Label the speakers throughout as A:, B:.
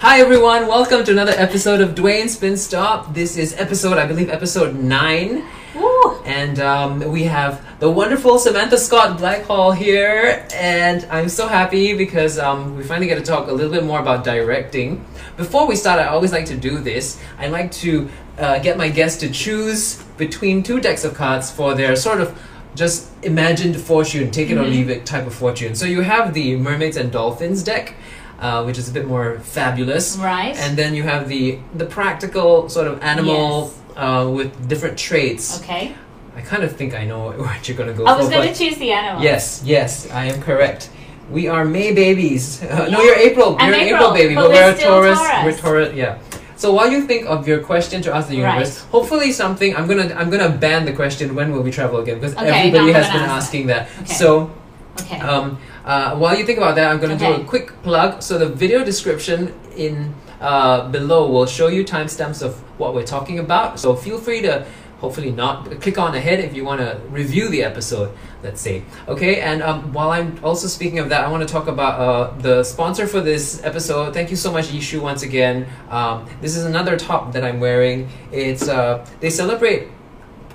A: Hi everyone, welcome to another episode of Dwayne Spin Stop. This is episode, I believe, episode nine,
B: Woo!
A: and um, we have the wonderful Samantha Scott Blackhall here, and I'm so happy because um, we finally get to talk a little bit more about directing. Before we start, I always like to do this. I like to uh, get my guests to choose between two decks of cards for their sort of just imagined fortune, take it or
B: Mhm.
A: leave it type of fortune. So you have the Mermaids and Dolphins deck, uh, which is a bit more fabulous.
B: Right.
A: And then you have the the practical sort of animal uh, with different traits.
B: okay.
A: I kind of think I know what you're gonna go
B: I was going to choose the animal.
A: yes, yes, I am correct. We are May babies. Uh, No, you're April.
B: I'm
A: you're an
B: April,
A: April baby,
B: but
A: but,
B: we're
A: we're, Taurus.
B: Taurus.
A: We're Taurus. Yeah. So while you think of your question to ask the universe,
B: Right.
A: hopefully something I'm gonna I'm gonna ban the question when will we travel again because
B: Okay,
A: everybody has been
B: ask
A: asking that.
B: Okay.
A: So
B: Okay.
A: um, uh, while you think about that, I'm going to do a quick plug. So the video description in uh, below will show you timestamps of what we're talking about. So feel free to hopefully not click on ahead if you want to review the episode. Let's say okay. And um, while I'm also speaking of that, I want to talk about uh, the sponsor for this episode. Thank you so much, Yishu, once again. Um, this is another top that I'm wearing. It's uh, they celebrate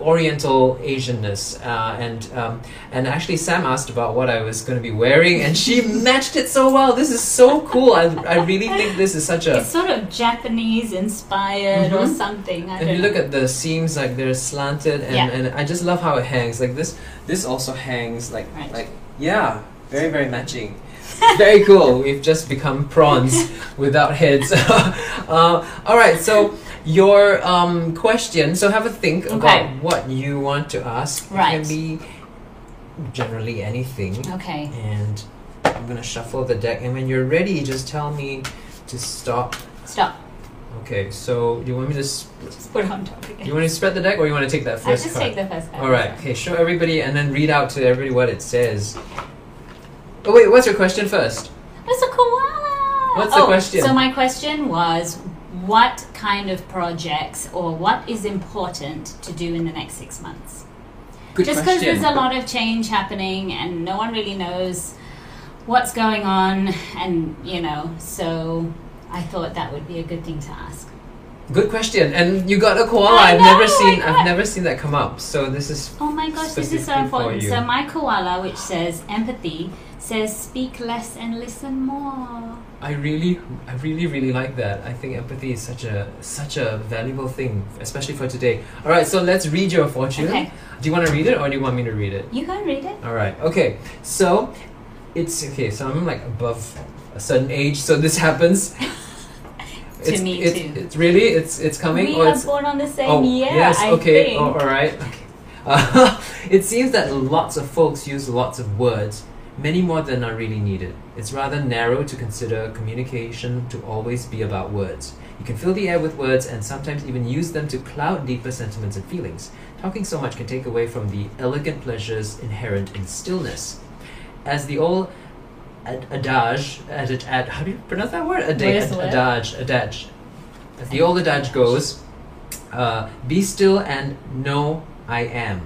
A: Oriental Asianness, uh, and um, and actually Sam asked about what I was going to be wearing, and she matched it so well. This is so cool. I, I really think this is such a.
B: it's sort of Japanese inspired or
A: Mhm.
B: something. I
A: If
B: don't
A: you
B: know.
A: look at the seams, like they're slanted, and,
B: Yeah.
A: and I just love how it hangs. Like this, this also hangs like
B: Right.
A: like yeah, very very matching. very cool. We've just become prawns without heads. uh, all right, so your um, question. So have a think
B: Okay.
A: about what you want to ask. It
B: Right.
A: can be generally anything.
B: Okay.
A: And I'm gonna shuffle the deck, and when you're ready, just tell me to stop.
B: Stop.
A: Okay. So do you want me to? s-
B: Just put it on top again.
A: You want to spread the deck, or you want to take that first?
B: I just
A: card?
B: take the first card.
A: All right. Okay. Show everybody, and then read out to everybody what it says. Oh wait, what's your question first?
B: It's a koala.
A: What's the
B: oh,
A: question?
B: So my question was, what kind of projects or what is important to do in the next six months?
A: Good
B: Just because there's a lot of change happening and no one really knows what's going on, and you know, so I thought that would be a good thing to ask.
A: Good question, and you got a koala. I've never seen. I've never seen that come up. So this is.
B: Oh my gosh, this is so important. So my koala, which says empathy, says speak less and listen more.
A: I really, I really, really like that. I think empathy is such a such a valuable thing, especially for today. All right, so let's read your fortune.
B: Okay,
A: Do you want to read it, or do you want me to read it?
B: you can read it.
A: All right. Okay. So, it's okay. So I'm like above a certain age, so this happens.
B: To
A: it's,
B: me
A: it's,
B: too.
A: It's really it's it's coming.
B: we
A: or
B: are
A: it's,
B: born on the same
A: oh
B: year.
A: yes.
B: I
A: okay.
B: think.
A: Oh, all right. Okay. Uh, it seems that lots of folks use lots of words, many more than are really needed. It's rather narrow to consider communication to always be about words. You can fill the air with words and sometimes even use them to cloud deeper sentiments and feelings. Talking so much can take away from the elegant pleasures inherent in stillness. As the old ad- adage, ad, ad, how do you pronounce that word? Ada-
B: What is the
A: ad-
B: word?
A: adage, adage. As the old adage goes, uh, be still and know I am.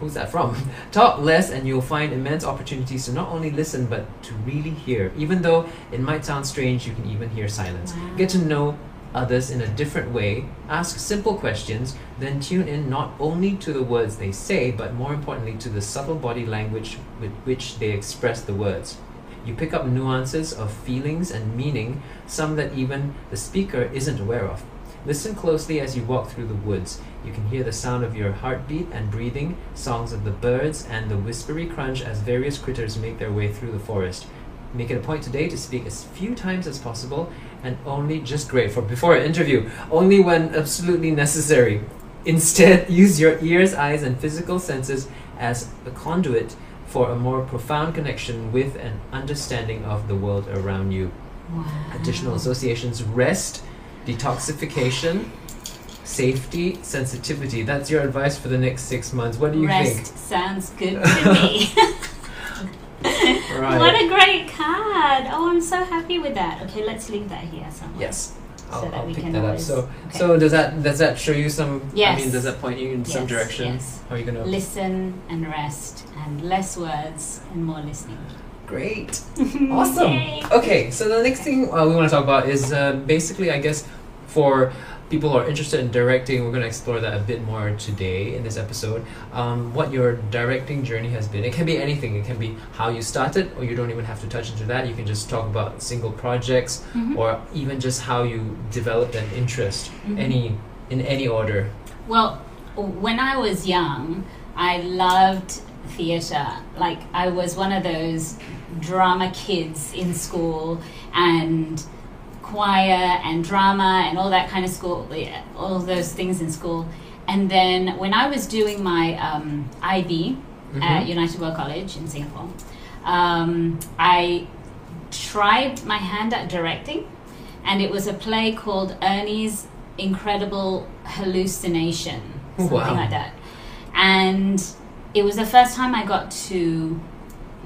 A: Who's that from? Talk less and you'll find immense opportunities to not only listen but to really hear. Even though it might sound strange, you can even hear silence.
B: Wow.
A: Get to know others in a different way, ask simple questions, then tune in not only to the words they say, but more importantly to the subtle body language with which they express the words. You pick up nuances of feelings and meaning, some that even the speaker isn't aware of. Listen closely as you walk through the woods. You can hear the sound of your heartbeat and breathing, songs of the birds, and the whispery crunch as various critters make their way through the forest. Make it a point today to speak as few times as possible and only just great for before an interview, only when absolutely necessary. Instead, use your ears, eyes, and physical senses as a conduit for a more profound connection with and understanding of the world around you.
B: Wow.
A: Additional associations rest, detoxification, safety, sensitivity. That's your advice for the next six months. What do you think?
B: Rest sounds good to me.
A: Right.
B: What a great card! Oh, I'm so happy with that. Okay, let's leave that here somewhere.
A: yes. I'll,
B: So that
A: I'll
B: we
A: pick
B: can
A: that up. So,
B: okay.
A: so does that does that show you some? I mean, does that point you in some direction?
B: yes.
A: How are you gonna?
B: Listen and rest, and less words and more listening.
A: Great. Awesome.
B: Yay.
A: Okay, so the next thing uh, we want to talk about is uh, basically, I guess, for people who are interested in directing, we're going to explore that a bit more today in this episode. Um, what your directing journey has been. It can be anything. It can be how you started, or you don't even have to touch into that. You can just talk about single projects,
B: Mhm.
A: or even just how you developed an interest.
B: Mhm.
A: Any in any order.
B: Well, when I was young, I loved theatre. Like, I was one of those drama kids in school and choir and drama and all that kind of school, all those things in school. And then when I was doing my um, IB at
A: Mhm.
B: United World College in Singapore, um, I tried my hand at directing, and it was a play called Ernie's Incredible Hallucination, something
A: Wow.
B: like that. And it was the first time I got to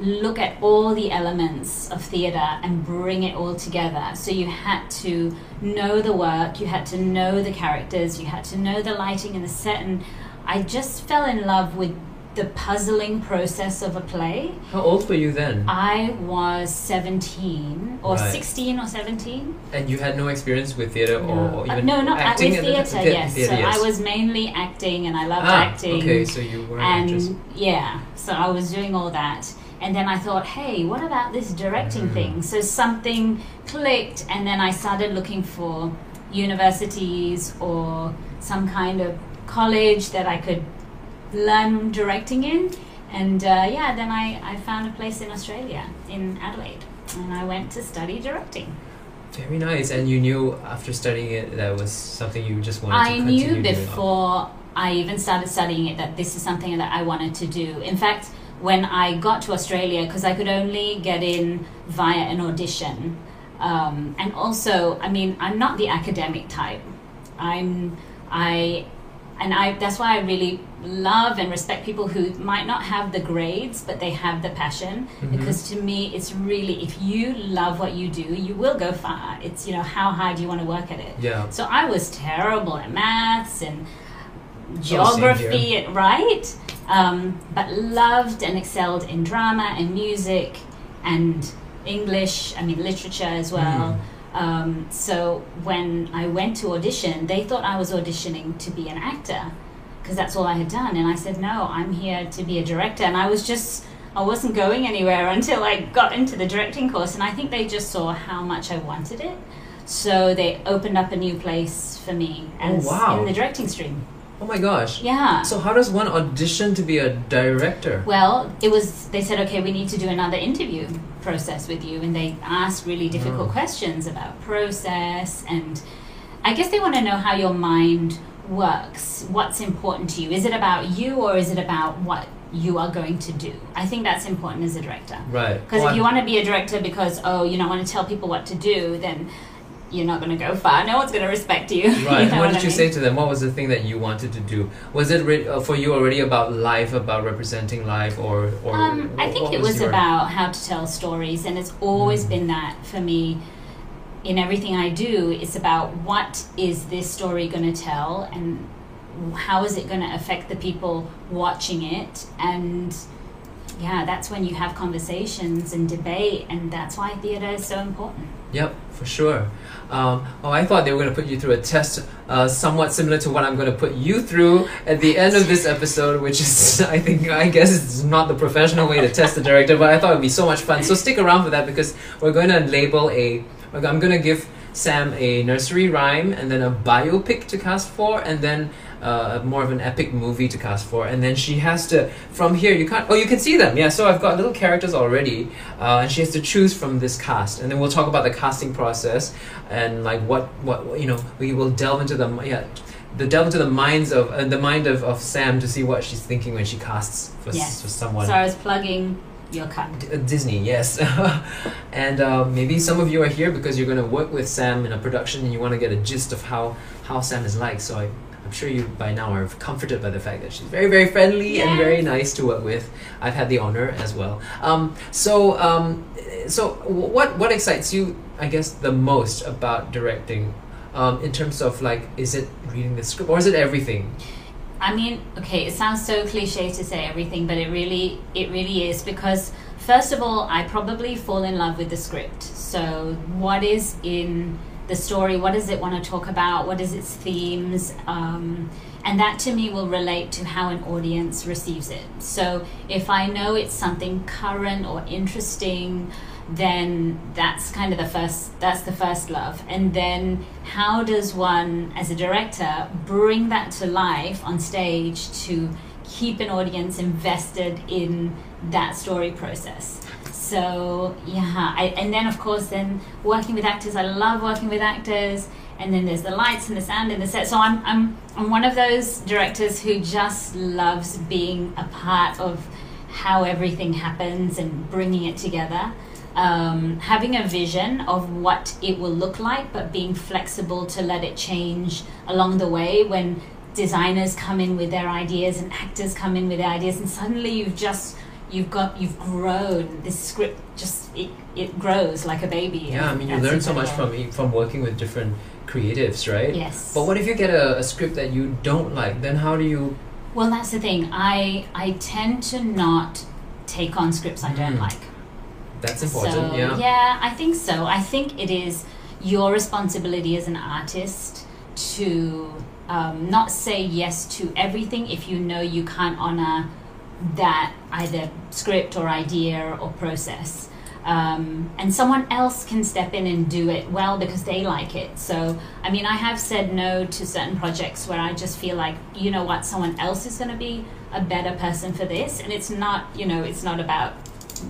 B: look at all the elements of theatre and bring it all together. So you had to know the work, you had to know the characters, you had to know the lighting and the set, and I just fell in love with the puzzling process of a play.
A: How old were you then?
B: I was 17 or
A: Right.
B: 16 or 17.
A: and you had no experience with theater or, or
B: Uh,
A: even
B: no, not
A: acting
B: with
A: at the-
B: theatre, yes.
A: theatre,
B: so
A: yes.
B: I was mainly acting and I loved
A: ah,
B: acting.
A: Okay, so you were an actress.
B: and yeah, so I was doing all that. And then I thought, hey, what about this directing
A: Mm.
B: thing? So something clicked, and then I started looking for universities or some kind of college that I could learn directing in. And uh, yeah, then I, I found a place in Australia, in Adelaide, and I went to study directing.
A: Very nice. And you knew after studying it that was something you just wanted to
B: I
A: continue
B: knew
A: doing.
B: before I even started studying it that this is something that I wanted to do. In fact, when I got to Australia, because I could only get in via an audition, um, and also, I mean, I'm not the academic type. I'm, I, and I. That's why I really love and respect people who might not have the grades, but they have the passion.
A: Mhm.
B: Because to me, it's really if you love what you do, you will go far. It's you know how hard do you want to work at it.
A: Yeah.
B: So I was terrible at maths and geography, and- right? Um, but loved and excelled in drama and music and English, I mean, literature as well. Um, so when I went to audition, they thought I was auditioning to be an actor because that's all I had done. And I said, no, I'm here to be a director. And I was just, I wasn't going anywhere until I got into the directing course. And I think they just saw how much I wanted it. So they opened up a new place for me
A: Oh, wow.
B: in the directing stream.
A: Oh my gosh.
B: Yeah.
A: So how does one audition to be a director?
B: Well, it was. They said, okay, we need to do another interview process with you, and they asked really difficult
A: Oh.
B: questions about process, and I guess they want to know how your mind works. What's important to you? Is it about you, or is it about what you are going to do? I think that's important as a director.
A: Right.
B: Because
A: Oh,
B: if you want to be a director because oh you don't want to tell people what to do, then you're not going to go far. No one's going to respect you. you
A: Right.
B: know
A: what did
B: I
A: you
B: mean?
A: say to them? What was the thing that you wanted to do? Was it re- uh, for you already about life, about representing life, or or?
B: Um, I think it was
A: your-
B: about how to tell stories, and it's always
A: Mm.
B: been that for me. In everything I do, it's about what is this story going to tell, and how is it going to affect the people watching it, and yeah, that's when you have conversations and debate, and that's why theatre is so important.
A: Yep, for sure. Um, oh, I thought they were going to put you through a test uh, somewhat similar to what I'm going to put you through at the end of this episode, which is, I think, I guess it's not the professional way to test the director, but I thought it would be so much fun. So stick around for that because we're going to label a, I'm going to give Sam a nursery rhyme and then a biopic to cast for, and then uh, more of an epic movie to cast for, and then she has to from here you can't. Oh, you can see them. Yeah, so I've got little characters already, uh, and she has to choose from this cast, and then we'll talk about the casting process and like what what you know we will delve into the yeah. The delve into the minds of uh, the mind of, of Sam to see what she's thinking when she casts for, s-
B: Yes.
A: for someone.
B: So I was plugging your cut.
A: D- uh, Disney, yes. and uh, maybe some of you are here because you're going to work with Sam in a production and you want to get a gist of how, how Sam is like. So I, I'm sure you by now are comforted by the fact that she's very, very friendly and very nice to work with. I've had the honor as well. Um, so, um, so what what excites you, I guess, the most about directing? Um, in terms of like, is it reading the script or is it everything?
B: I mean, okay, it sounds so cliche to say everything, but it really, it really is because first of all, I probably fall in love with the script. So, what is in the story? What does it want to talk about? What is its themes? Um, and that to me will relate to how an audience receives it. So, if I know it's something current or interesting, then that's kind of the first that's the first love and then how does one as a director bring that to life on stage to keep an audience invested in that story process so yeah I, and then of course then working with actors i love working with actors and then there's the lights and the sound and the set. So i'm i'm i'm one of those directors who just loves being a part of how everything happens and bringing it together. Um, having a vision of what it will look like, but being flexible to let it change along the way when designers come in with their ideas and actors come in with their ideas, and suddenly you've just you've got you've grown. This script just it, it grows like a baby.
A: Yeah, I mean you learn so much from from working with different creatives, right?
B: Yes.
A: But what if you get a, a script that you don't like? Then how do you?
B: Well, that's the thing. I I tend to not take on scripts I don't
A: Mm.
B: like.
A: That's important.
B: So,
A: yeah.
B: I think so. I think it is your responsibility as an artist to um, not say yes to everything if you know you can't honor that either script or idea or process. Um, and someone else can step in and do it well because they like it. So, I mean, I have said no to certain projects where I just feel like, you know what, someone else is going to be a better person for this. And it's not, you know, it's not about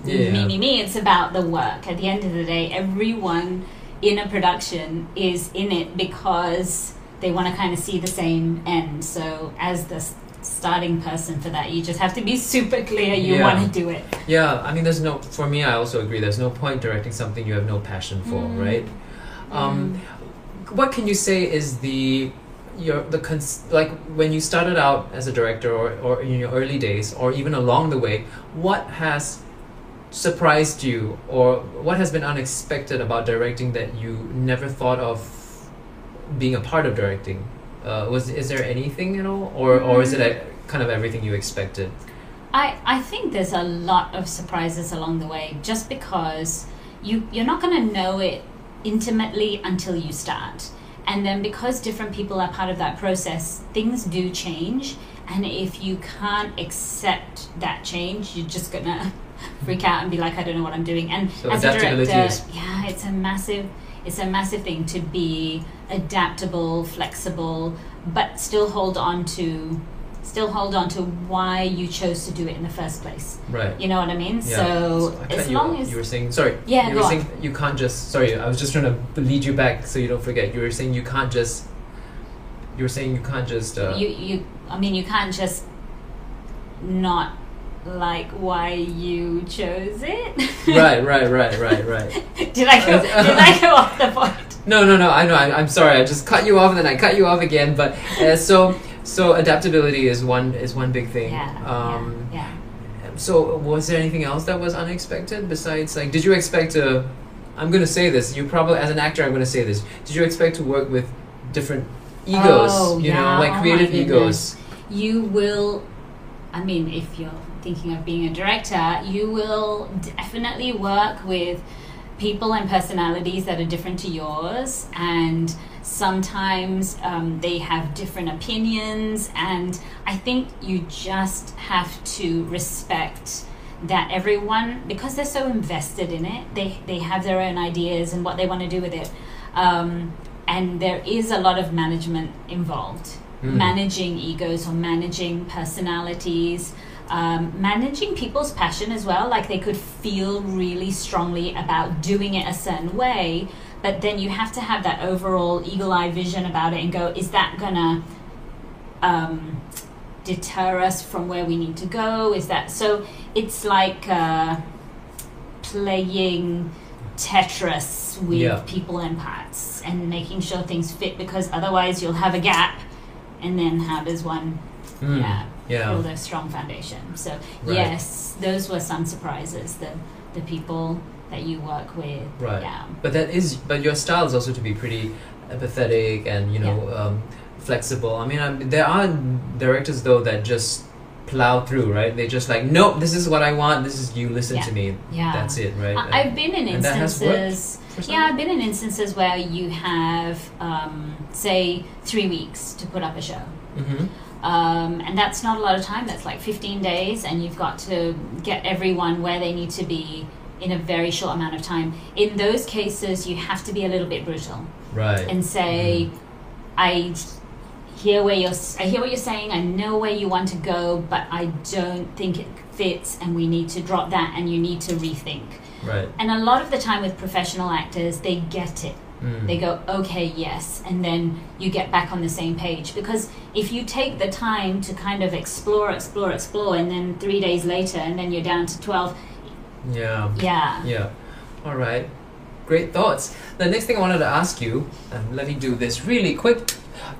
A: Yeah.
B: me, me, me. It's about the work. At the end of the day, everyone in a production is in it because they want to kind of see the same end. So, as the starting person for that, you just have to be super clear you
A: Yeah.
B: want to do it.
A: Yeah, I mean, there's no. For me, I also agree. There's no point directing something you have no passion for,
B: Mm.
A: right? Um, what can you say is the your the cons- like when you started out as a director or, or in your early days or even along the way what has surprised you or what has been unexpected about directing that you never thought of being a part of directing uh, was is there anything you know or or is it a, kind of everything you expected?
B: I, I think there's a lot of surprises along the way just because you you're not going to know it intimately until you start. And then because different people are part of that process things do change. And if you can't accept that change you're just going to freak out and be like I don't know what I'm doing. And
A: So
B: as a director
A: is-
B: yeah it's a massive it's a massive thing to be adaptable flexible but still hold on to still hold on to why you chose to do it in the first place.
A: right
B: You know what I mean?
A: Yeah.
B: So
A: I
B: as
A: you
B: long
A: off.
B: as
A: you were saying sorry
B: Yeah,
A: you were
B: on.
A: saying you can't just sorry I was just trying to lead you back so you don't forget you were saying you can't just you were saying you can't just uh,
B: you you I mean you can't just not like why you chose it.
A: right right right right right
B: did I go did I go off the point?
A: no no no I know I, I'm sorry I just cut you off and then I cut you off again but uh, so so adaptability is one is one big thing
B: Yeah.
A: um
B: yeah.
A: so was there anything else that was unexpected besides like did you expect to I'm gonna say this you probably as an actor I'm gonna say this did you expect to work with different egos
B: Oh,
A: you
B: yeah.
A: know like
B: Oh
A: creative egos
B: you will i mean if you're thinking of being a director you will definitely work with people and personalities that are different to yours and sometimes um, they have different opinions and i think you just have to respect that everyone because they're so invested in it they, they have their own ideas and what they want to do with it um, and there is a lot of management involved
A: Mm.
B: managing egos or managing personalities, um, managing people's passion as well. Like they could feel really strongly about doing it a certain way, but then you have to have that overall eagle eye vision about it and go, is that gonna um, deter us from where we need to go? Is that so? It's like uh, playing Tetris with
A: Yeah.
B: people and parts and making sure things fit because otherwise you'll have a gap and then how does one
A: Mm.
B: yeah,
A: yeah
B: build a strong foundation so
A: Right.
B: yes those were some surprises the the people that you work with
A: Right.
B: yeah
A: But that is, but your style is also to be pretty empathetic and you know um, flexible. I mean, I, there are directors though that just plow through, right? They just like, nope, this is what I want. This is you. Listen
B: Yeah.
A: to me.
B: Yeah.
A: That's it, right?
B: I- I've been in
A: and that has
B: instances. Yeah, I've been in instances where you have, um, say, three weeks to put up a show.
A: hmm
B: Um, and that's not a lot of time. That's like 15 days, and you've got to get everyone where they need to be in a very short amount of time. In those cases, you have to be a little bit brutal
A: Right.
B: and say, "I hear where you're. I hear what you're saying. I know where you want to go, but I don't think it fits, and we need to drop that, and you need to rethink."
A: right.
B: And a lot of the time with professional actors, they get it.
A: Mm.
B: They go, okay, yes, and then you get back on the same page. Because if you take the time to kind of explore, explore, explore, and then three days later, and then you're down to 12,
A: Yeah.
B: yeah.
A: Yeah. All right. Great thoughts. The next thing I wanted to ask you, and let me do this really quick,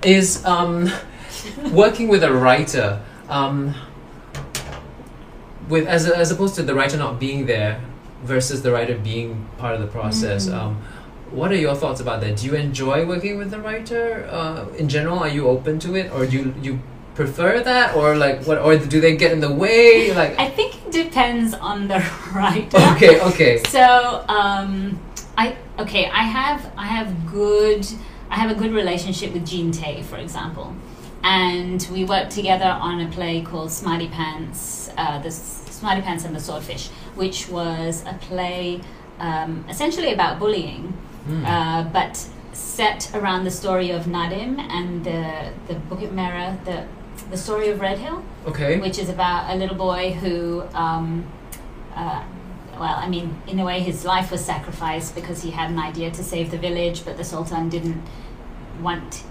A: is um, working with a writer. Um, with as, as opposed to the writer not being there versus the writer being part of the process.
B: Mm.
A: Um, what are your thoughts about that? Do you enjoy working with the writer? Uh, in general, are you open to it, or do you, you prefer that, or like what, or do they get in the way? Like,
B: I think it depends on the writer.
A: okay, okay,
B: So, um, I okay, I have I have good I have a good relationship with Jean Tay, for example, and we worked together on a play called Smarty Pants, uh, the Smarty Pants and the Swordfish, which was a play um, essentially about bullying,
A: Mm.
B: uh, but set around the story of Nadim and the the Bukit Merah, the the story of Red Hill
A: okay.
B: which is about a little boy who, um, uh, well, I mean, in a way, his life was sacrificed because he had an idea to save the village, but the Sultan didn't want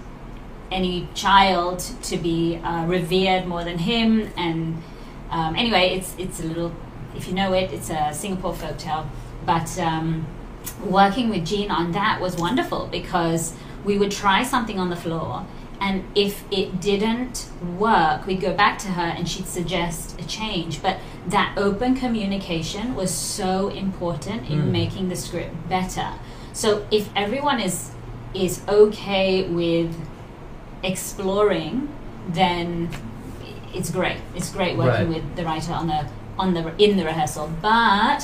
B: any child to be uh, revered more than him. And um, anyway, it's it's a little, if you know it, it's a Singapore folktale. But um, working with Jean on that was wonderful because we would try something on the floor. And if it didn't work, we'd go back to her and she'd suggest a change. But that open communication was so important in
A: Mm.
B: making the script better. So if everyone is is okay with exploring, then it's great. It's great working
A: Right.
B: with the writer on the on the in the rehearsal. But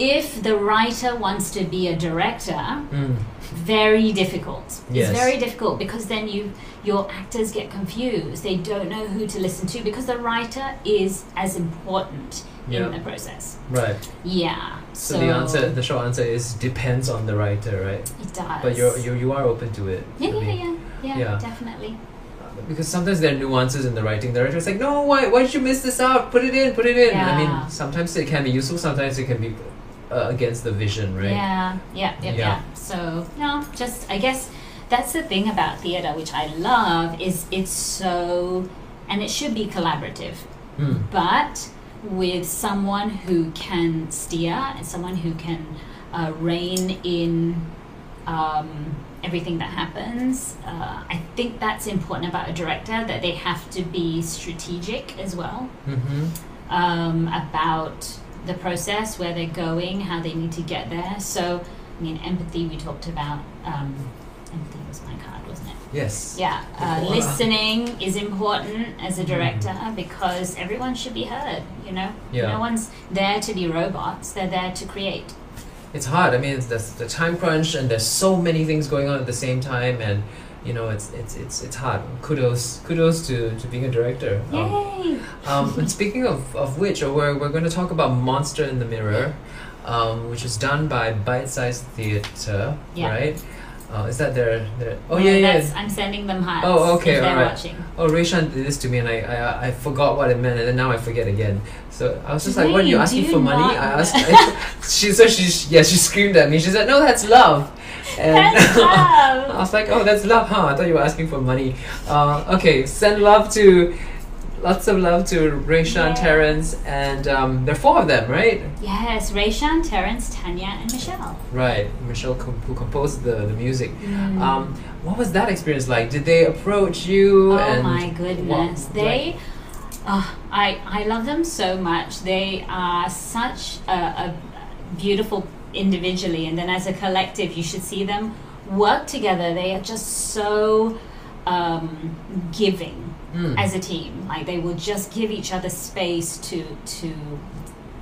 B: if the writer wants to be a director,
A: Mm.
B: very difficult.
A: Yes.
B: It's very difficult because then you your actors get confused. They don't know who to listen to because the writer is as important
A: Yeah.
B: in the process.
A: Right.
B: Yeah.
A: So, the answer, the short answer is depends on the writer, right?
B: it does.
A: But you're, you you are open to it.
B: yeah, yeah, yeah, yeah,
A: Yeah.
B: definitely.
A: Because sometimes there are nuances in the writing. The writer's like, no, why, why did you miss this out? Put it in, put it in. I mean, sometimes it can be useful. Sometimes it can be uh, against the vision, right?
B: Yeah, yeah, yeah,
A: Yeah.
B: yeah. So no, just I guess that's the thing about theatre, which I love, is it's so, and it should be collaborative,
A: Hmm.
B: but with someone who can steer and someone who can uh, rein in um, everything that happens. Uh, I think that's important about a director that they have to be strategic as well
A: Mm-hmm.
B: um, about the process, where they're going, how they need to get there. So, I mean, empathy we talked about. Um, empathy was my card, wasn't it?
A: Yes.
B: Yeah, uh, listening is important as a
A: Mhm.
B: director because everyone should be heard. You know,
A: Yeah.
B: no one's there to be robots; they're there to create.
A: It's hard. I mean, it's the, the time crunch, and there's so many things going on at the same time, and you know, it's it's it's it's hard. Kudos, kudos to, to being a director. Um,
B: Yay!
A: Um, and speaking of, of which, uh, we're, we're going to talk about Monster in the Mirror, um, which is done by Bite Size Theatre,
B: Yeah.
A: right? Uh, is that their, their oh yeah yeah
B: that's- I'm sending them hearts.
A: Oh, okay,
B: if they're watching.
A: oh Rayshan did this to me and I, I I forgot what it meant and then now I forget again so I was just like
B: Wait,
A: what are you asking
B: you
A: for money I asked I, she so she yeah she screamed at me she said no that's love and I was like oh that's love huh I thought you were asking for money uh, okay send love to lots of love to Rayshan
B: Yeah.
A: Terrence and um, there are four of them right
B: Yes, Rayshan, Terrence, Tanya, and Michelle.
A: right Michelle com- who composed the, the music
B: Mm.
A: um, what was that experience like did they approach you
B: Oh my goodness.
A: what-
B: they oh, I I love them so much. They are such a, a beautiful individually and then as a collective you should see them work together. They are just so um, giving
A: Mm.
B: as a team. Like they will just give each other space to to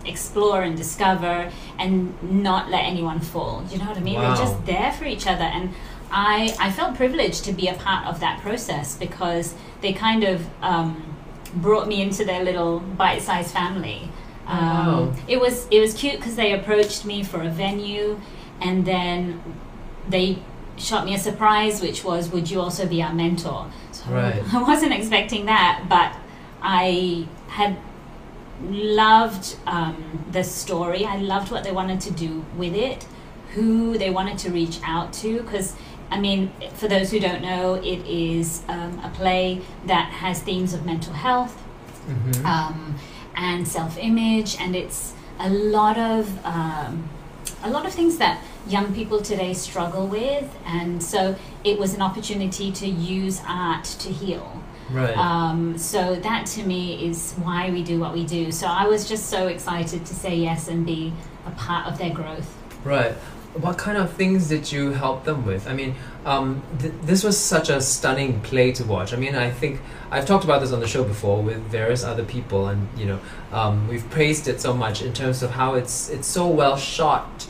B: explore and discover and not let anyone fall. You know what I mean?
A: Wow.
B: They're just there for each other and I I felt privileged to be a part of that process because they kind of um, brought me into their little bite-sized family. Um,
A: Wow.
B: It was it was cute because they approached me for a venue, and then they shot me a surprise, which was, "Would you also be our mentor?" So
A: Right.
B: I wasn't expecting that, but I had loved um, the story. I loved what they wanted to do with it, who they wanted to reach out to, because. I mean, for those who don't know, it is um, a play that has themes of mental health,
A: Mhm.
B: And self-image, and it's a lot of um, a lot of things that young people today struggle with, and so it was an opportunity to use art to heal.
A: right.
B: Um, so that to me is why we do what we do. So I was just so excited to say yes and be a part of their growth.
A: Right. What kind of things did you help them with? I mean, um, th- this was such a stunning play to watch. I mean, I think I've talked about this on the show before with various other people, and you know, um, we've praised it so much in terms of how it's it's so well shot,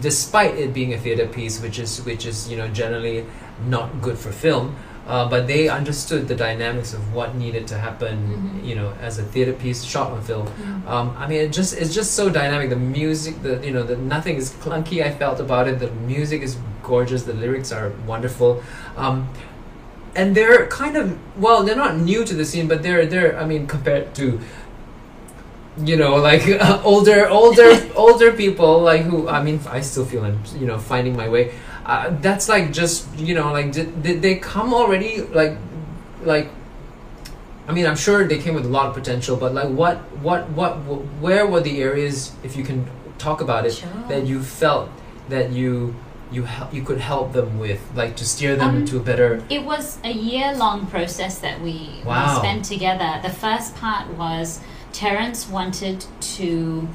A: despite it being a theater piece, which is which is you know generally not good for film. Uh, but they understood the dynamics of what needed to happen,
B: Mhm.
A: you know, as a theater piece shot on film. Um, I mean, it just it's just so dynamic. The music, the you know, the nothing is clunky. I felt about it. The music is gorgeous. The lyrics are wonderful, um, and they're kind of well, they're not new to the scene, but they're they're. I mean, compared to you know, like uh, older older older people, like who I mean, I still feel I'm you know finding my way. Uh, that's like just you know like did, did they come already like like I mean, I'm sure they came with a lot of potential, but like, what, what, what, wh- where were the areas, if you can talk about it,
B: Sure.
A: that you felt that you, you, hel- you could help them with, like to steer them
B: Um,
A: to a better.
B: It was a year long process that we,
A: Wow.
B: we spent together. The first part was Terence wanted to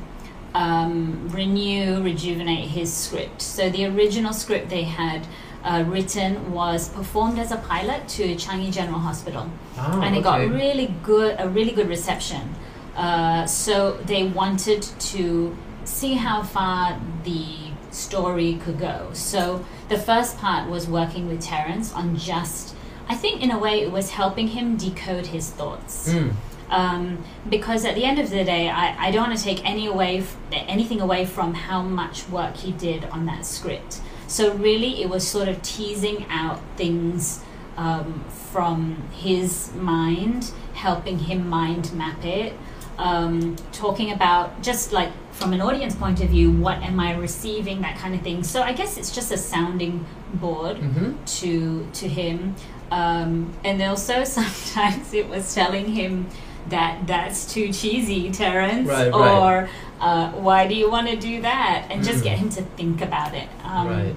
B: um, renew, rejuvenate his script. So the original script they had uh, written was performed as a pilot to Changi General Hospital.
A: Oh,
B: and it
A: okay.
B: got really good a really good reception uh, so they wanted to see how far the story could go so the first part was working with terence on just i think in a way it was helping him decode his thoughts
A: Mm,
B: um, because at the end of the day, I, I don't want to take any away f- anything away from how much work he did on that script. So really, it was sort of teasing out things um, from his mind, helping him mind map it, um, talking about just like from an audience point of view, what am I receiving, that kind of thing. So I guess it's just a sounding board
A: mm-hmm.
B: to to him um, and also sometimes it was telling him that that's too cheesy terrence
A: Right, right.
B: or uh, why do you want to do that and just get him to think about it um,
A: right.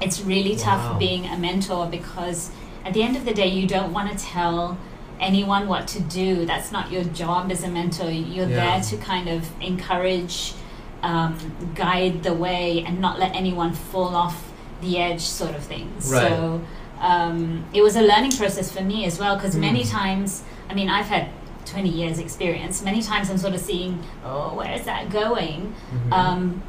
B: it's really tough
A: Wow.
B: being a mentor because at the end of the day you don't want to tell anyone what to do that's not your job as a mentor you're
A: Yeah.
B: there to kind of encourage um, guide the way and not let anyone fall off the edge sort of thing
A: Right.
B: so um, it was a learning process for me as well because many
A: Mm.
B: times i mean i've had 20 years experience many times i'm sort of seeing oh where is that going
A: Mhm.
B: um,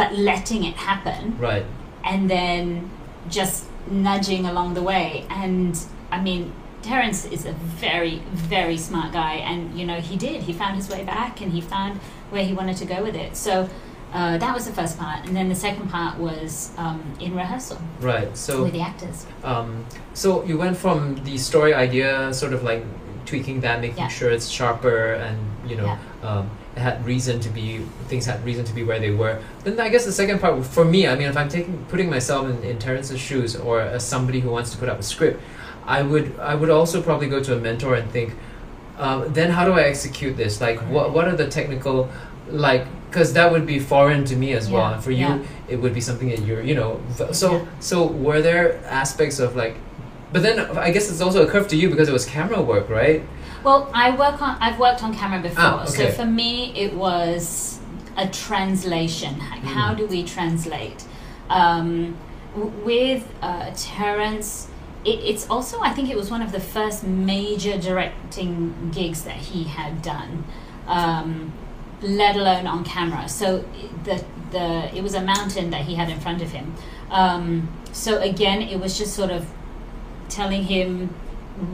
B: but letting it happen
A: right.
B: and then just nudging along the way. And I mean, Terrence is a very, very smart guy, and you know, he did. He found his way back and he found where he wanted to go with it. So uh, that was the first part. And then the second part was um, in rehearsal
A: Right. So,
B: with the actors.
A: um, so you went from the story idea, sort of like tweaking that, making
B: Yeah.
A: sure it's sharper, and you know, um, had reason to be things had reason to be where they were. Then I guess the second part for me, I mean, if I'm taking putting myself in, in Terrence's shoes or as somebody who wants to put up a script, I would I would also probably go to a mentor and think, um, then how do I execute this? Like, what what are the technical, like, because that would be foreign to me as well, and for you,
B: yeah.
A: it would be something that you're, you know. So
B: Yeah.
A: so were there aspects of like, but then I guess it's also a curve to you because it was camera work, right?
B: Well, I work on. I've worked on camera before,
A: Ah,
B: so for me it was a translation. Like, how
A: Mm.
B: do we translate? Um, w- with uh, Terrence, it, it's also I think it was one of the first major directing gigs that he had done, um, let alone on camera. So the the it was a mountain that he had in front of him. Um, so again, it was just sort of telling him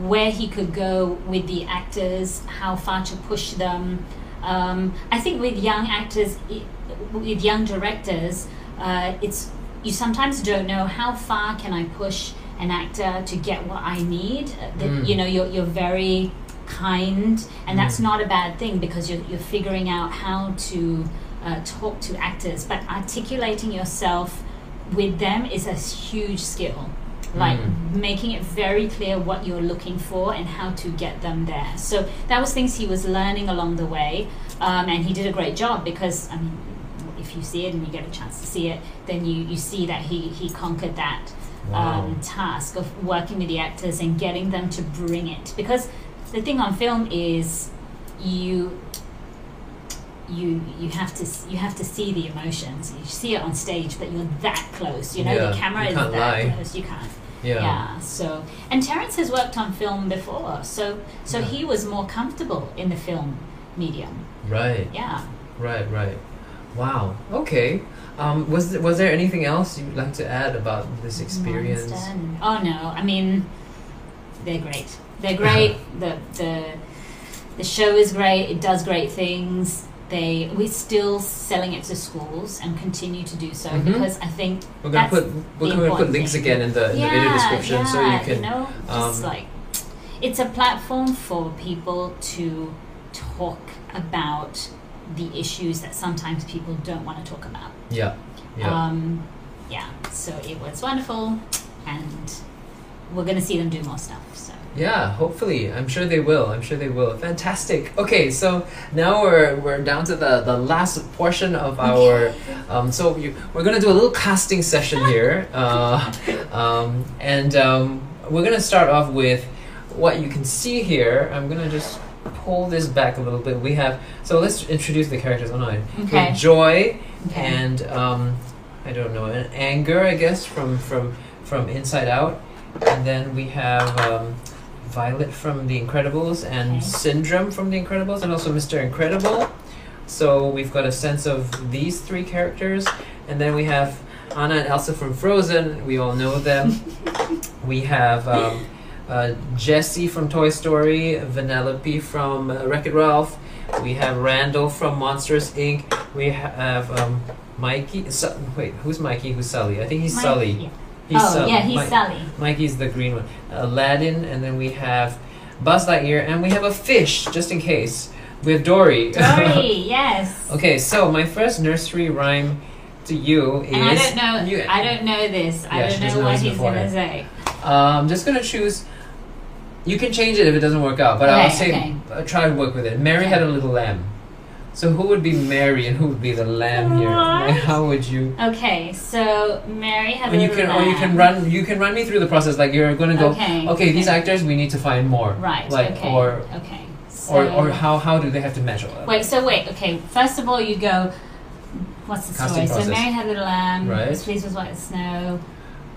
B: where he could go with the actors, how far to push them. Um, I think with young actors, with young directors, uh, it's you sometimes don't know how far can I push an actor to get what I need. Uh, That
A: Mm.
B: you know you're you're very kind, and that's
A: Mm.
B: not a bad thing because you're you're figuring out how to uh, talk to actors, but articulating yourself with them is a huge skill. Like
A: Mm.
B: making it very clear what you're looking for and how to get them there. So that was things he was learning along the way, um, and he did a great job because I mean, if you see it and you get a chance to see it, then you, you see that he, he conquered that
A: Wow.
B: um, task of working with the actors and getting them to bring it. Because the thing on film is you you you have to you have to see the emotions. You see it on stage, but you're that close. You know,
A: Yeah,
B: the camera is that
A: lie.
B: close. You can't.
A: Yeah.
B: Yeah. So, and Terrence has worked on film before, so so
A: Yeah.
B: he was more comfortable in the film medium.
A: Right.
B: Yeah.
A: Right. Right. Wow. Okay. Um, was th- was there anything else you'd like to add about this experience?
B: Oh no, I mean, they're great. They're great. the the the show is great. It does great things. They we're still selling it to schools and continue to do so
A: Mhm.
B: because I think
A: We're gonna put we're gonna put links
B: thing.
A: again in the in the video description so you can
B: know just
A: um,
B: like it's a platform for people to talk about the issues that sometimes people don't want to talk about.
A: yeah yeah
B: Um, yeah, so it was wonderful, and we're going to see them do more stuff. So
A: Yeah, hopefully. I'm sure they will. I'm sure they will. Fantastic. Okay, so now we're we're down to the, the last portion of our um, so you, we're gonna do a little casting session here. Uh, um, and um, we're gonna start off with what you can see here. I'm gonna just pull this back a little bit. We have so let's introduce the characters. Oh no,
B: Okay.
A: Joy
B: Okay.
A: and um, I don't know, an anger, I guess, from from from Inside Out, and then we have um, Violet from The Incredibles and
B: Okay.
A: Syndrome from The Incredibles, and also Mr. Incredible. So we've got a sense of these three characters, and then we have Anna and Elsa from Frozen. We all know them. we have. Um, uh, Jessie from Toy Story, Vanellope from uh, Wreck It Ralph. We have Randall from Monsters Inc. We ha- have um, Mikey. Su- wait, who's Mikey? Who's Sully? I think he's
B: Mike-
A: Sully. He's
B: oh
A: Sul-
B: yeah, he's
A: Mi-
B: Sally.
A: Mikey's the green one. Aladdin, and then we have Buzz Lightyear, and we have a fish, just in case. We have Dory.
B: Dory, yes.
A: okay, so my first nursery rhyme to you is.
B: And I don't know.
A: You,
B: I don't know this.
A: Yeah,
B: I don't know what he's gonna say.
A: Uh, I'm just gonna choose. You can change it if it doesn't work out, but I'll say
B: okay.
A: uh, try to work with it. Mary
B: Okay.
A: had a little lamb. So who would be Mary and who would be the lamb here? Like, how would you?
B: Okay, so Mary has
A: And
B: a
A: you can, or you can run. You can run me through the process. Like you're gonna go.
B: Okay,
A: Okay, these actors we need to find more.
B: Right.
A: Like
B: okay.
A: or
B: okay. So,
A: or or how how do they have to measure? match?
B: Wait. So wait. Okay. First of all, you go. What's the
A: Casting
B: story? So
A: process.
B: Mary had a little lamb.
A: Right.
B: Was pleased with white snow.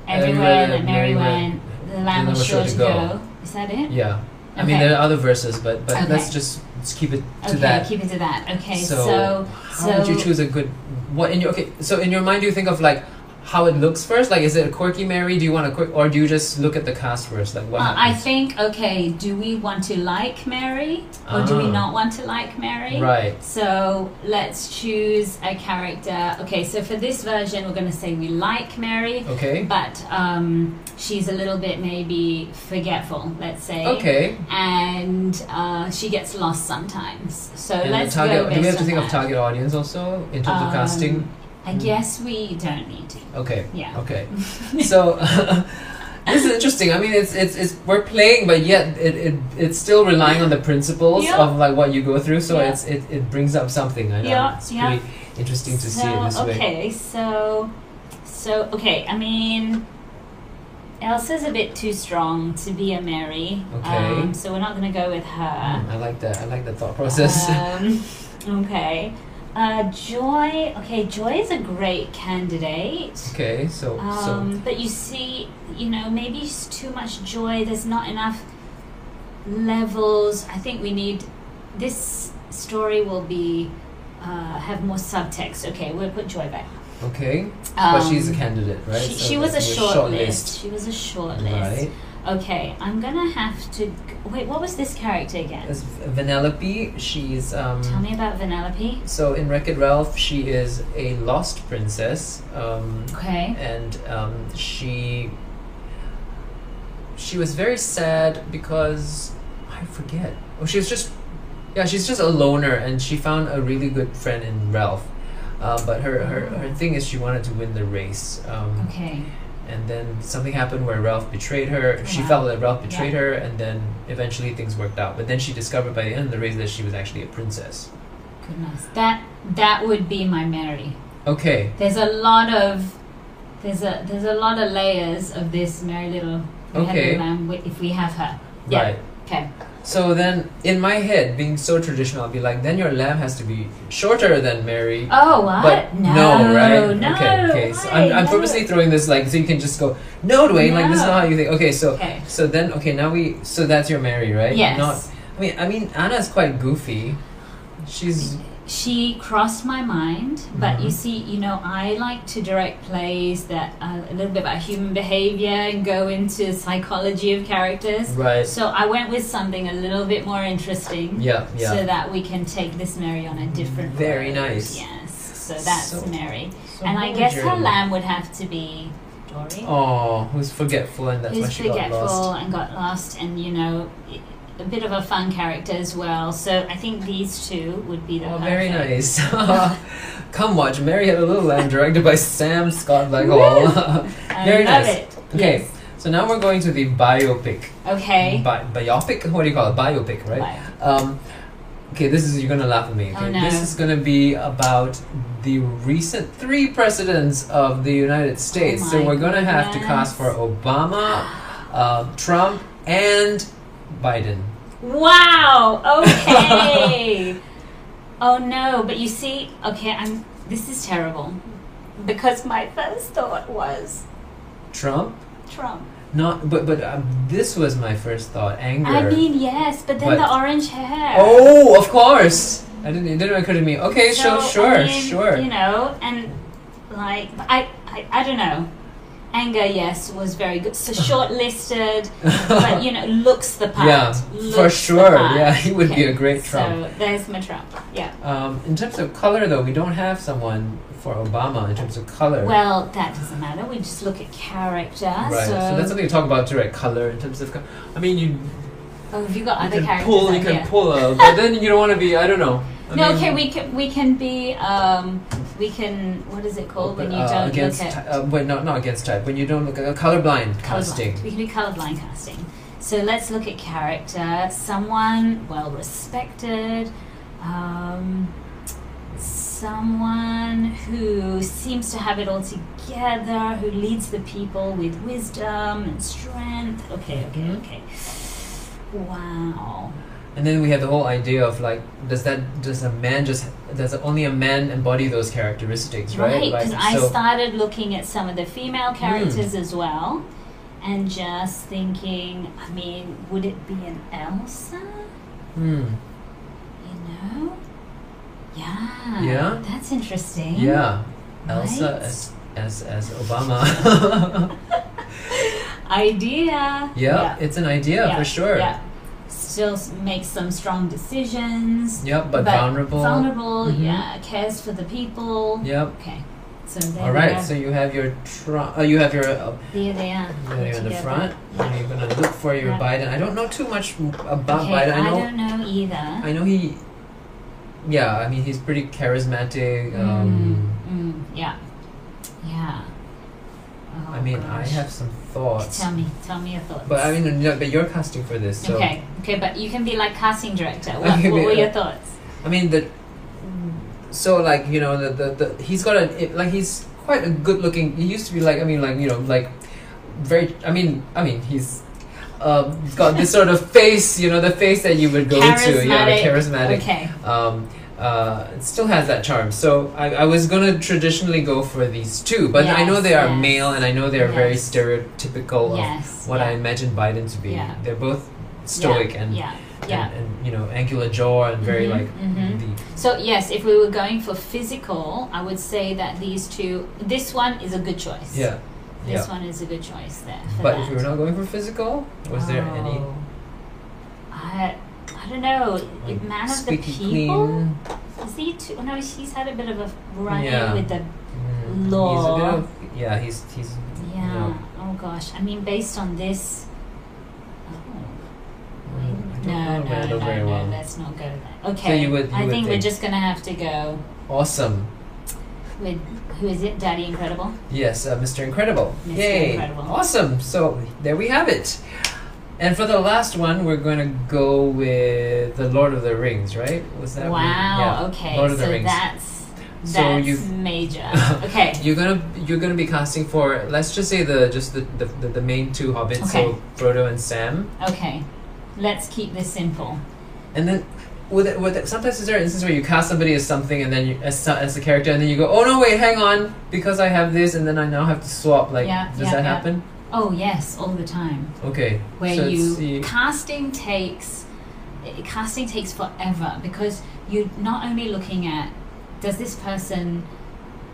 A: Everywhere that
B: that Mary
A: Mary
B: went, the lamb was sure to go. Is that it?
A: Yeah. I mean,
B: Okay.
A: there are other verses, but but
B: Okay.
A: let's just let's keep it to
B: okay,
A: that.
B: keep it to that. Okay,
A: So,
B: so
A: How would you choose a good? What in your okay? So in your mind, do you think of like how it looks first? Like, is it a quirky Mary? Do you want a quick, or do you just look at the cast first? Like, what
B: uh, I think okay. Do we want to like Mary or do we
A: Ah.
B: not want to like Mary?
A: Right.
B: So let's choose a character. Okay, so for this version, we're going to say we like Mary,
A: Okay.
B: but um, she's a little bit maybe forgetful. Let's say.
A: Okay.
B: And uh, she gets lost sometimes. So
A: And
B: let's
A: target.
B: go
A: Do we have to think
B: on
A: of target audience also in terms of
B: Um,
A: casting?
B: I guess we don't need to.
A: Okay.
B: Yeah.
A: Okay. so this is interesting. I mean, it's it's, it's we're playing, but yet it, it it's still relying on the principles
B: Yeah.
A: of like what you go through. So
B: Yeah.
A: it's it, it brings up something. I know
B: Yeah,
A: it's
B: yeah.
A: interesting to
B: so,
A: see it this way.
B: okay, so so okay, I mean Elsa's a bit too strong to be a Mary.
A: Okay.
B: Um, so we're not gonna go with her.
A: Mm, I like that. I like the thought process.
B: Um, okay. Uh, Joy. Okay, Joy is a great candidate.
A: Okay, so
B: Um, but you see, you know, maybe it's too much joy. There's not enough levels. I think we need this story will be uh, have more subtext. Okay, we'll put joy back.
A: so okay, but she's a
B: Um,
A: candidate, right?
B: She,
A: So
B: she was a short, list. She was a short list.
A: Right.
B: Okay, I'm gonna have to. Wait, what was this character again?
A: As Vanellope, she's um.
B: Tell me about Vanellope.
A: So in Wreck It Ralph, she is a lost princess, um,
B: Okay.
A: and um, she she was very sad because I forget. Oh, she was just yeah, she's just a loner, and she found a really good friend in Ralph. Uh, but her, her her thing is she wanted to win the race. Um,
B: Okay.
A: And then something happened where Ralph betrayed her. She
B: Wow.
A: felt that Ralph betrayed
B: Yeah.
A: her, and then eventually things worked out. But then she discovered by the end of the race that she was actually a princess.
B: Goodness, that that would be my Mary.
A: Okay,
B: There's a lot of there's a there's a lot of layers of this Mary Little
A: Okay.
B: Lamb if we have her. Yeah.
A: right.
B: Okay.
A: So then, in my head, being so traditional, I'll be like, then your lamb has to be shorter than Mary.
B: Oh what?
A: But
B: no,
A: no, right?
B: No.
A: okay, okay. So? I'm, I'm
B: No.
A: purposely throwing this like so you can just go, no, Dwayne, like this is not how you think. Okay, so
B: Okay.
A: so then okay now we so that's your Mary, right?
B: Yes.
A: Not. I mean, I mean Anna's quite goofy. She's
B: she crossed my mind, but you
A: Mhm.
B: see, you know, I like to direct plays that are a little bit about human behavior and go into psychology of characters.
A: right.
B: So I went with something a little bit more interesting.
A: Yeah, yeah.
B: So that we can take this Mary on a different
A: Very
B: road.
A: nice.
B: Yes. So that's
A: So-
B: Mary.
A: So
B: and I guess her lamb would have to be Dory.
A: Oh, who's forgetful and that's why
B: who's
A: she got
B: forgetful
A: lost.
B: and got lost and you know i- a bit of a fun character as well. So I think these two would be the
A: Oh, very nice. Come watch Mary Had a Little Lamb, directed by Sam Scott Blackhall.
B: I
A: Very
B: love
A: nice.
B: it.
A: Okay,
B: Yes.
A: so now we're going to the biopic.
B: Okay.
A: Bi- biopic? What do you call it? Biopic, right? Um, okay, this is you're gonna laugh at me. Okay,
B: Oh, no.
A: this is gonna be about the recent three presidents of the United States. so
B: Oh my
A: we're gonna have to cast for. Obama, uh, Trump, and Biden.
B: Wow. Okay. oh no, but you see, okay, I'm. This is terrible because my first thought was
A: Trump?
B: Trump.
A: Not, but but um, this was my first thought. Anger.
B: I mean, yes, but then
A: But-
B: the orange hair.
A: oh, of course. I didn't. It didn't occur to me. Okay,
B: So,
A: sure, sure,
B: I mean,
A: sure.
B: You know, and like I, I, I don't know. Anger, yes, was very good. So shortlisted, but you know, looks the part.
A: Yeah,
B: Looks
A: for sure. Yeah, he would be a great Trump.
B: So there's my Trump. Yeah.
A: Um, in terms of color, though, we don't have someone for Obama in terms of color.
B: Well, that doesn't matter. We just look at character.
A: right.
B: So,
A: So, that's something to talk about too, right? Color in terms of. Co- I mean, you,
B: oh, have you got
A: you
B: other
A: can
B: characters?
A: pull, you can
B: here?
A: pull a, but then you don't want to be. I don't know. I
B: No,
A: mean,
B: okay, we can we can be um we can what is it called when you
A: uh,
B: don't
A: against
B: look at
A: ty- uh, wait, not not against type. When you don't look at uh, colorblind
B: colorblind.
A: casting.
B: We can do colorblind casting. So let's look at character. Someone well respected, um, someone who seems to have it all together, who leads the people with wisdom and strength. Okay, okay,
A: Mhm.
B: okay. Wow.
A: And then we have the whole idea of like, does that does a man just does only a man embody those characteristics, right?
B: Right, because
A: Like,
B: I started looking at some of the female characters as well, and just thinking, I mean, would it be an Elsa?
A: Hmm.
B: You know? Yeah.
A: Yeah?
B: That's interesting.
A: Yeah. Elsa
B: Right?
A: as as as Obama.
B: Idea.
A: yeah, it's an idea
B: Yeah,
A: for sure.
B: Yeah. Still makes some strong decisions.
A: Yep, but, vulnerable.
B: Vulnerable,
A: Mhm.
B: yeah. Cares for the people.
A: Yep.
B: Okay. So there
A: All right. So you have your Trump. Uh, you have your. Uh,
B: there they are.
A: there you're in the front.
B: Yeah.
A: And you're gonna look for your
B: Yeah.
A: Biden. I don't know too much about
B: okay,
A: Biden. I know.
B: don't know either.
A: I know he. Yeah, I mean he's pretty charismatic. Um,
B: mm, mm, yeah. Yeah. Oh,
A: I mean I have some thoughts.
B: Tell me, tell me your thoughts.
A: But I mean, no, but you're casting for this, so
B: okay, okay, but you can be like casting director. What, what were your
A: uh,
B: thoughts?
A: I mean the. So like you know the the, the he's got a like he's quite a good looking. He used to be like I mean like you know like very. I mean I mean he's. Um, got this sort of face, you know, the face that you would go to, yeah, charismatic.
B: Okay.
A: Um, uh, it still has that charm. So I, I was gonna traditionally go for these two, but I know they are
B: yes.
A: male and I know they are very stereotypical
B: Yes.
A: of what I
B: yeah.
A: imagine Biden to be.
B: Yeah.
A: They're both stoic
B: yeah,
A: and, and and you know angular jaw and very
B: Mhm,
A: like
B: mhm.
A: the
B: So yes, if we were going for physical, I would say that these two. This one is a good choice.
A: yeah
B: This one is a good choice there.
A: But
B: that.
A: if we were not going for physical, was there any
B: Oh. I I don't know.
A: like,
B: Man of the people. Is he too? No, he's had a bit of a run
A: Yeah.
B: with the
A: Mm, He's a
B: Law.
A: bit of yeah. He's he's
B: yeah.
A: No.
B: Oh gosh. I mean, based on this. Oh.
A: mm,
B: No, no, no, no,
A: well.
B: let's not go there. Okay.
A: so you would- you
B: I
A: would
B: think we're just gonna have to go
A: Awesome.
B: with who is it? Daddy Incredible.
A: Yes, uh, Mr. Incredible.
B: Mr.
A: Yay!
B: Incredible.
A: Awesome. So there we have it. And for the last one, we're going to go with the Lord of the Rings, right? Was that?
B: Wow.
A: Yeah.
B: Okay.
A: Lord of the Rings.
B: that's
A: So
B: that's
A: you've-
B: major. Okay.
A: You're gonna you're gonna be casting for let's just say the just the the, the, the main two hobbits,
B: Okay.
A: so Frodo and Sam,
B: Okay. Let's keep this simple.
A: and then. With it, with it, sometimes is there an instance where you cast somebody as something and then you as, as a character and then you go oh no wait hang on because I have this and then I now have to swap like
B: Yeah,
A: does
B: yeah,
A: that
B: yeah.
A: happen
B: Oh yes, all the time.
A: okay
B: Where
A: so
B: you casting takes casting takes forever because you're not only looking at does this person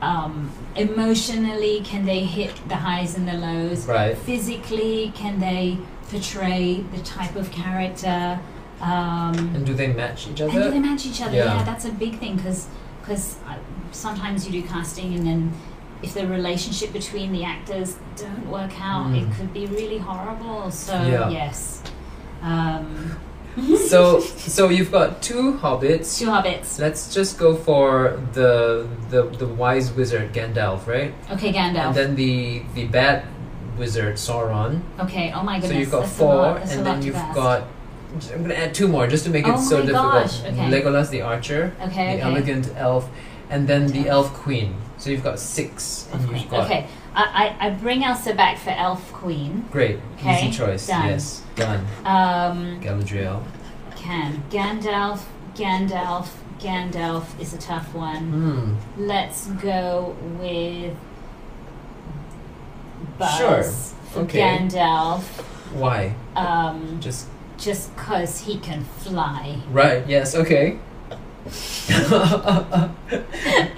B: um, emotionally can they hit the highs and the lows
A: right
B: physically can they portray the type of character um,
A: and do they match each other
B: and do they match each other?
A: Yeah.
B: Yeah, that's a big thing because because sometimes you do casting and then if the relationship between the actors don't work out,
A: Mm.
B: it could be really horrible. So
A: Yeah.
B: yes, um,
A: so so you've got two hobbits
B: two hobbits.
A: let's just go for the the the wise wizard Gandalf right
B: Okay, Gandalf.
A: and then the the bad wizard Sauron
B: okay. Oh my goodness.
A: so you've got
B: that's
A: four and then you've got I'm gonna add two more just to make it
B: Oh
A: so
B: my
A: difficult
B: gosh, okay.
A: Legolas the archer
B: Okay,
A: the
B: okay.
A: elegant elf and then the elf queen so you've got six and
B: Okay,
A: you've got
B: okay. I, I, I bring Elsa back for Elf Queen.
A: great
B: Okay,
A: easy choice
B: done.
A: yes done
B: Um,
A: Galadriel
B: can Gandalf, Gandalf, Gandalf is a tough one.
A: hmm
B: Let's go with Buzz
A: Sure,
B: for
A: okay.
B: Gandalf,
A: why
B: um,
A: just
B: just because he can fly.
A: right yes okay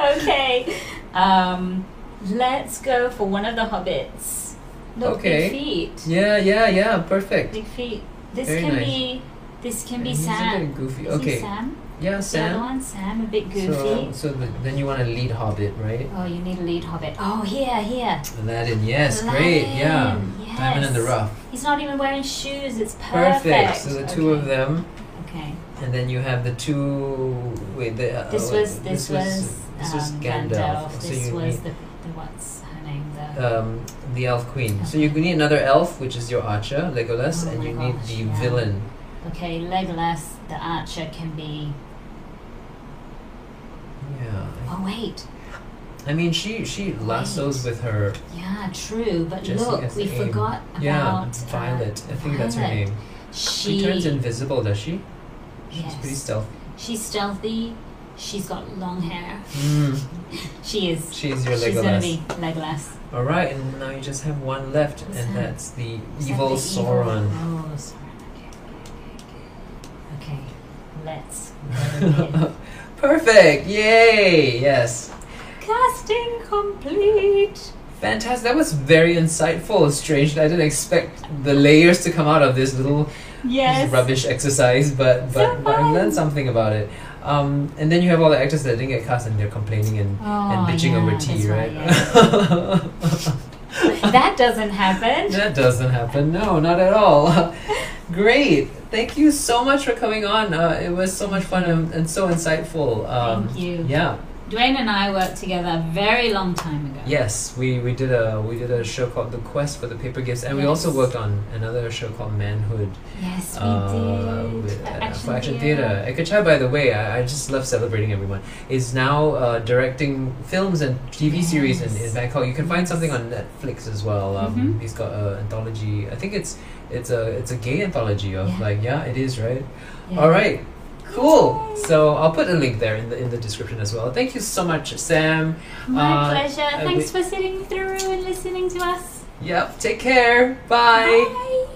B: okay, um, let's go for one of the hobbits. Look,
A: Okay.
B: big feet.
A: yeah yeah yeah perfect
B: Big feet. This
A: Very
B: can
A: nice.
B: be. This can be
A: He's a
B: Sam.
A: bit goofy. Okay.
B: Sam?
A: Yeah,
B: The other
A: Sam.
B: one, Sam, a bit
A: So,
B: goofy.
A: so the, then you want a lead hobbit, right?
B: oh, you need a lead hobbit. Oh, here, here.
A: Aladdin, yes, great, yeah.
B: Aladdin,
A: Diamond in the rough.
B: He's not even wearing shoes. It's perfect.
A: Perfect. So the two
B: Okay.
A: of them,
B: Okay.
A: And then you have the two. Wait, the, uh,
B: This was this, was
A: this was
B: um,
A: Gandalf.
B: Gandalf.
A: So
B: This
A: you
B: was the, the what's her name? The
A: um, the elf queen. So you need another elf, which is your archer, Legolas,
B: Oh
A: and you need the
B: yeah.
A: villain.
B: okay. Legolas, the archer, can be.
A: Yeah.
B: Oh wait.
A: I mean, she she lassos with her.
B: Yeah, true. But
A: Jessica
B: look, we
A: aim.
B: forgot
A: Yeah,
B: about
A: Violet.
B: Uh,
A: I think that's her name.
B: She,
A: She turns invisible, does she? She's
B: Yes.
A: pretty stealthy.
B: She's stealthy. She's got long hair.
A: Mm,
B: She is.
A: she's your
B: She's gonna be Legolas.
A: All right, and now you just have one left,
B: Who's
A: and
B: that?
A: that's the
B: Is that
A: evil
B: the
A: Sauron.
B: Oh, Sauron. Okay, okay, okay. Okay, let's
A: Perfect! Yay! Yes.
B: casting complete.
A: Fantastic. That was very insightful. Strange. I didn't expect the layers to come out of this little
B: Yes.
A: rubbish exercise, but
B: So
A: but, but I learned something about it. Um, and then you have all the actors that didn't get cast and they're complaining and,
B: Oh,
A: and bitching
B: yeah,
A: over tea, right?
B: yeah. that doesn't happen.
A: that doesn't happen. No, not at all. Great. Thank you so much for coming on. Uh, it was so much fun and, and so insightful. Um,
B: Thank you.
A: Yeah.
B: Dwayne and I worked together a very long time ago.
A: Yes, we, we did a we did a show called The Quest for the Paper Gifts, and we also worked on another show called Manhood
B: Yes, we
A: uh,
B: did.
A: with,
B: For
A: uh,
B: Action
A: for Action
B: Theatre.
A: Theatre. Ekachai, by the way, I, I just love celebrating everyone. Is now uh, directing films and TV series in, in Bangkok. You can find something on Netflix as well. Um,
B: Mhm.
A: He's got an anthology. I think it's it's a it's a gay anthology of
B: Yeah.
A: like yeah, it is right.
B: Yeah.
A: All right. Cool. So I'll put a link there in the in the description as well. Thank you so much, Sam.
B: My
A: Uh,
B: pleasure. Thanks
A: we-
B: for sitting through and listening to us.
A: Yep. Take care. Bye.
B: Bye.